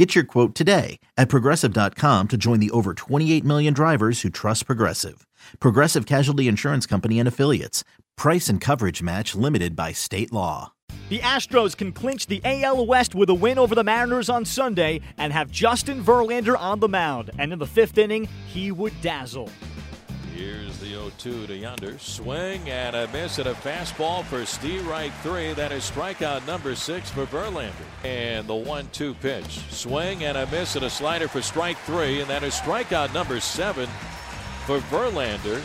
Get your quote today at progressive.com to join the over 28 million drivers who trust Progressive. Progressive Casualty Insurance Company and Affiliates. Price and coverage match limited by state law. The Astros can clinch the AL West with a win over the Mariners on Sunday and have Justin Verlander on the mound. And in the fifth inning, he would dazzle. Here's 2 to Yonder. Swing and a miss and a fastball for Steve Wright 3. That is strikeout number 6 for Verlander. And the 1 2 pitch. Swing and a miss and a slider for strike 3. And that is strikeout number 7 for Verlander.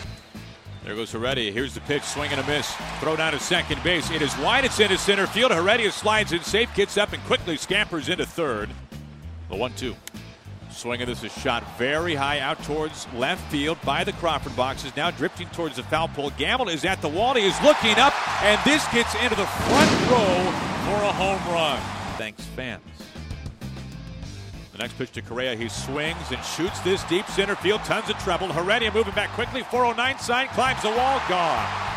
There goes Heredia. Here's the pitch, swing and a miss. Throw down to second base. It is wide. It's into center field. Heredia slides in safe, gets up, and quickly scampers into third. The 1 2. Swinging this is shot very high out towards left field by the Crawford boxes. Now drifting towards the foul pole. Gamel is at the wall. He is looking up, and this gets into the front row for a home run. Thanks, fans. The next pitch to Correa. He swings and shoots this deep center field. Tons of trouble. Heredia moving back quickly. 409 sign climbs the wall. Gone.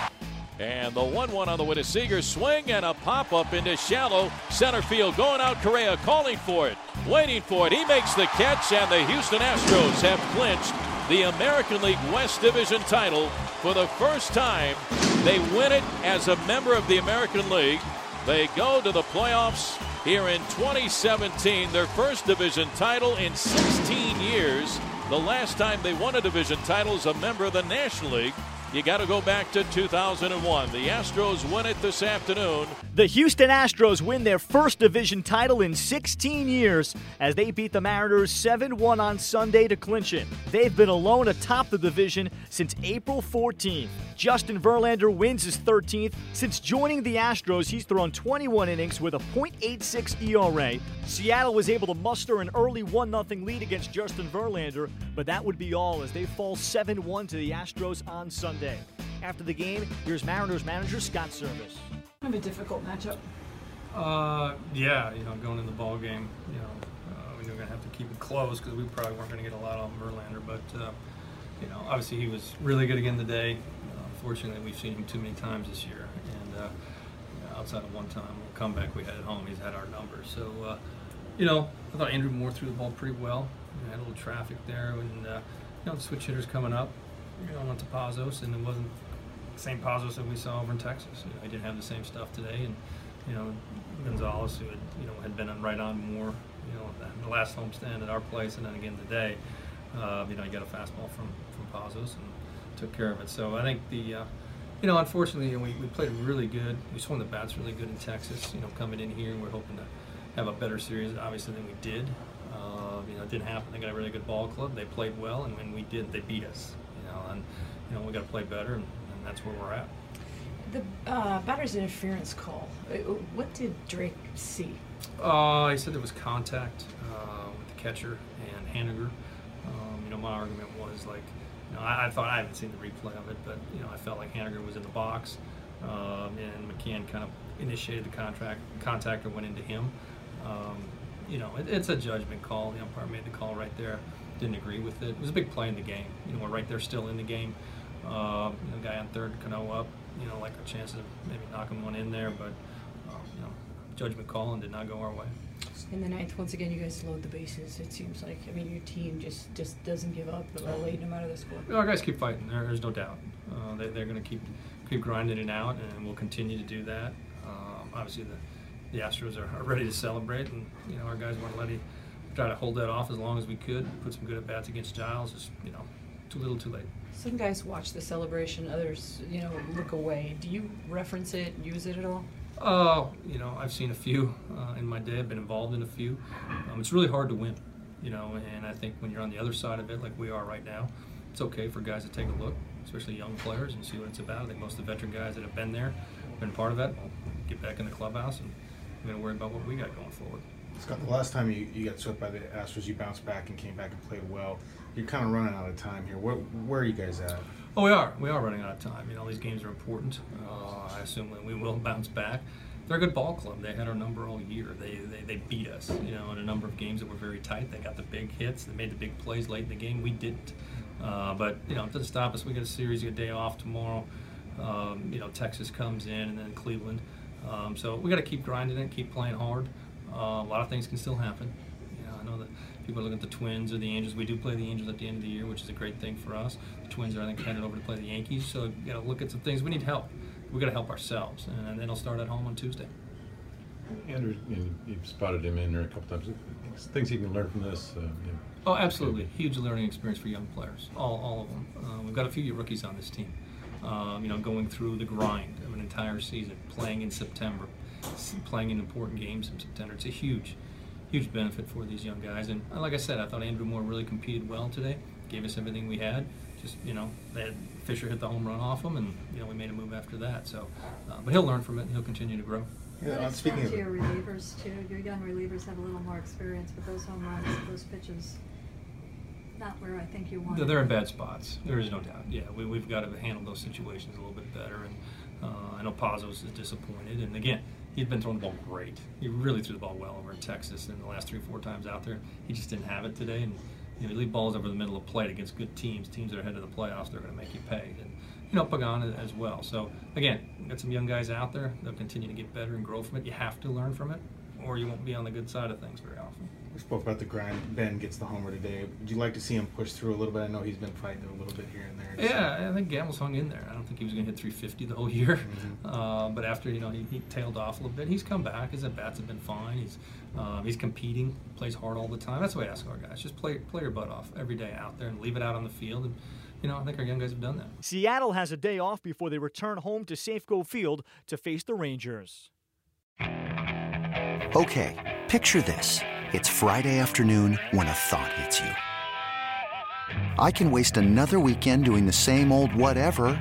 And the 1 1 on the way to Seager. Swing and a pop up into shallow center field. Going out Correa, calling for it, waiting for it. He makes the catch, and the Houston Astros have clinched the American League West Division title for the first time. They win it as a member of the American League. They go to the playoffs here in 2017, their first division title in 16 years. The last time they won a division title as a member of the National League you got to go back to 2001. The Astros win it this afternoon. The Houston Astros win their first division title in 16 years as they beat the Mariners 7 1 on Sunday to clinch it. They've been alone atop the division since April 14th. Justin Verlander wins his 13th. Since joining the Astros, he's thrown 21 innings with a .86 ERA. Seattle was able to muster an early 1 0 lead against Justin Verlander, but that would be all as they fall 7 1 to the Astros on Sunday. Sunday. After the game, here's Mariners manager Scott Servais. Kind of a difficult matchup. Uh, yeah, you know, going in the ball game, you know, uh, we were going to have to keep it close because we probably weren't going to get a lot on Verlander. But uh, you know, obviously he was really good again today. Uh, unfortunately, we've seen him too many times this year, and uh, outside of one time, a comeback we had at home, he's had our numbers. So, uh, you know, I thought Andrew Moore threw the ball pretty well. We had a little traffic there, and you know, the switch hitters coming up you know, went to Pazos, and it wasn't the same Pazos that we saw over in Texas. You know, he didn't have the same stuff today, and you know, Gonzalez, who had you know had been on right on Moore, you know, the last homestand at our place, and then again today, uh, you know, he got a fastball from from Pazos and took care of it. So I think the uh, you know, unfortunately, we, we played really good. We swung the bats really good in Texas. You know, coming in here, we're hoping to have a better series, obviously, than we did. Uh, you know, it didn't happen. They got a really good ball club. They played well, and when we did, they beat us know, and you know we got to play better, and, and, that's where we're at. The uh, batter's interference call. Uh, what did Drake see? Uh, he said there was contact uh, with the catcher and Haniger. Um, you know, my argument was like, you know, I, I, thought I haven't seen the replay of it, but you know, I felt like Haniger was in the box, um, and McCann kind of initiated the contract contact or went into him. Um, you know, it, it's a judgment call. The umpire made the call right there didn't agree with it. It was a big play in the game. You know, we're right there still in the game. Uh, you know, guy on third, Cano up. You know, like a chance of maybe knocking one in there, but um, you know, judgment call and did not go our way. In the ninth, once again, you guys load the bases. It seems like I mean your team just just doesn't give up late, no matter the score. Our guys keep fighting. There, there's no doubt. Uh, they, they're going to keep keep grinding it out, and we'll continue to do that. Um, obviously, the the Astros are, are, ready to celebrate, and you know our guys want to let it try to hold that off as long as we could. Put some good at bats against Giles. Just you know, too little, too late. Some guys watch the celebration, others you know look away. Do you reference it, use it at all? Oh, you know, I've seen a few uh, in my day. I've been involved in a few. Um, it's really hard to win, you know, and I think when you're on the other side of it, like we are right now, it's okay for guys to take a look, especially young players, and see what it's about. I think most of the veteran guys that have been there, been part of that, will get back in the clubhouse and we're going to worry about what we got going forward. Scott, the last time you, you got swept by the Astros, you bounced back and came back and played well. You're kind of running out of time here. Where, where are you guys at? Oh, we are. We are running out of time. You know, these games are important. Uh, I assume we will bounce back. They're a good ball club. They had our number all year. They, they, they beat us, you know, in a number of games that were very tight. They got the big hits. They made the big plays late in the game. We didn't. Uh, but, you know, it doesn't stop us. We got a series, a day off tomorrow. Um, you know, Texas comes in and then Cleveland. Um, so we got to keep grinding it, keep playing hard. Uh, a lot of things can still happen. You know, I know that people look at the Twins or the Angels. We do play the Angels at the end of the year, which is a great thing for us. The Twins are, I think, headed over to play the Yankees. So you got to look at some things. We need help. We got to help ourselves, and then it'll start at home on Tuesday. Andrew, you know, you've spotted him in there a couple times. Things he can learn from this. Uh, you know. Oh, absolutely. Huge learning experience for young players, all, all of them. Uh, we've got a few rookies on this team. Um, you know, going through the grind of an entire season, playing in September, playing in important games in September. It's a huge, huge benefit for these young guys. And like I said, I thought Andrew Moore really competed well today. Gave us everything we had. Just you know, they had Fisher hit the home run off him, and you know we made a move after that. So, uh, but he'll learn from it. and He'll continue to grow. Yeah, uh, speaking of your relievers too, your young relievers have a little more experience, but those home runs, those pitches, not where I think you want. They're in bad spots. There is no doubt. Yeah, we, we've got to handle those situations a little bit better. And uh, I know Pazos is disappointed. And again, he's been throwing the ball great. He really threw the ball well over in Texas. And the last three, or four times out there, he just didn't have it today. And you know, you leave balls over the middle of plate against good teams, teams that are headed to the playoffs, they're going to make you pay. And you know, Pagan as well. So again, got some young guys out there. They'll continue to get better and grow from it. You have to learn from it, or you won't be on the good side of things very often. We spoke about the grind. Ben gets the homer today. Would you like to see him push through a little bit? I know he's been fighting a little bit here and there. Yeah, I think Gamel's hung in there. I don't think he was going to hit 350 the whole year, mm-hmm. uh, but after you know he, he, tailed off a little bit, he's come back. His at bats have been fine. He's um, he's competing, plays hard all the time. That's the way I ask our guys: just play play your butt off every day out there and leave it out on the field. And, you know, I think our young guys have done that. Seattle has a day off before they return home to Safeco Field to face the Rangers. Okay, picture this. It's Friday afternoon when a thought hits you. I can waste another weekend doing the same old whatever,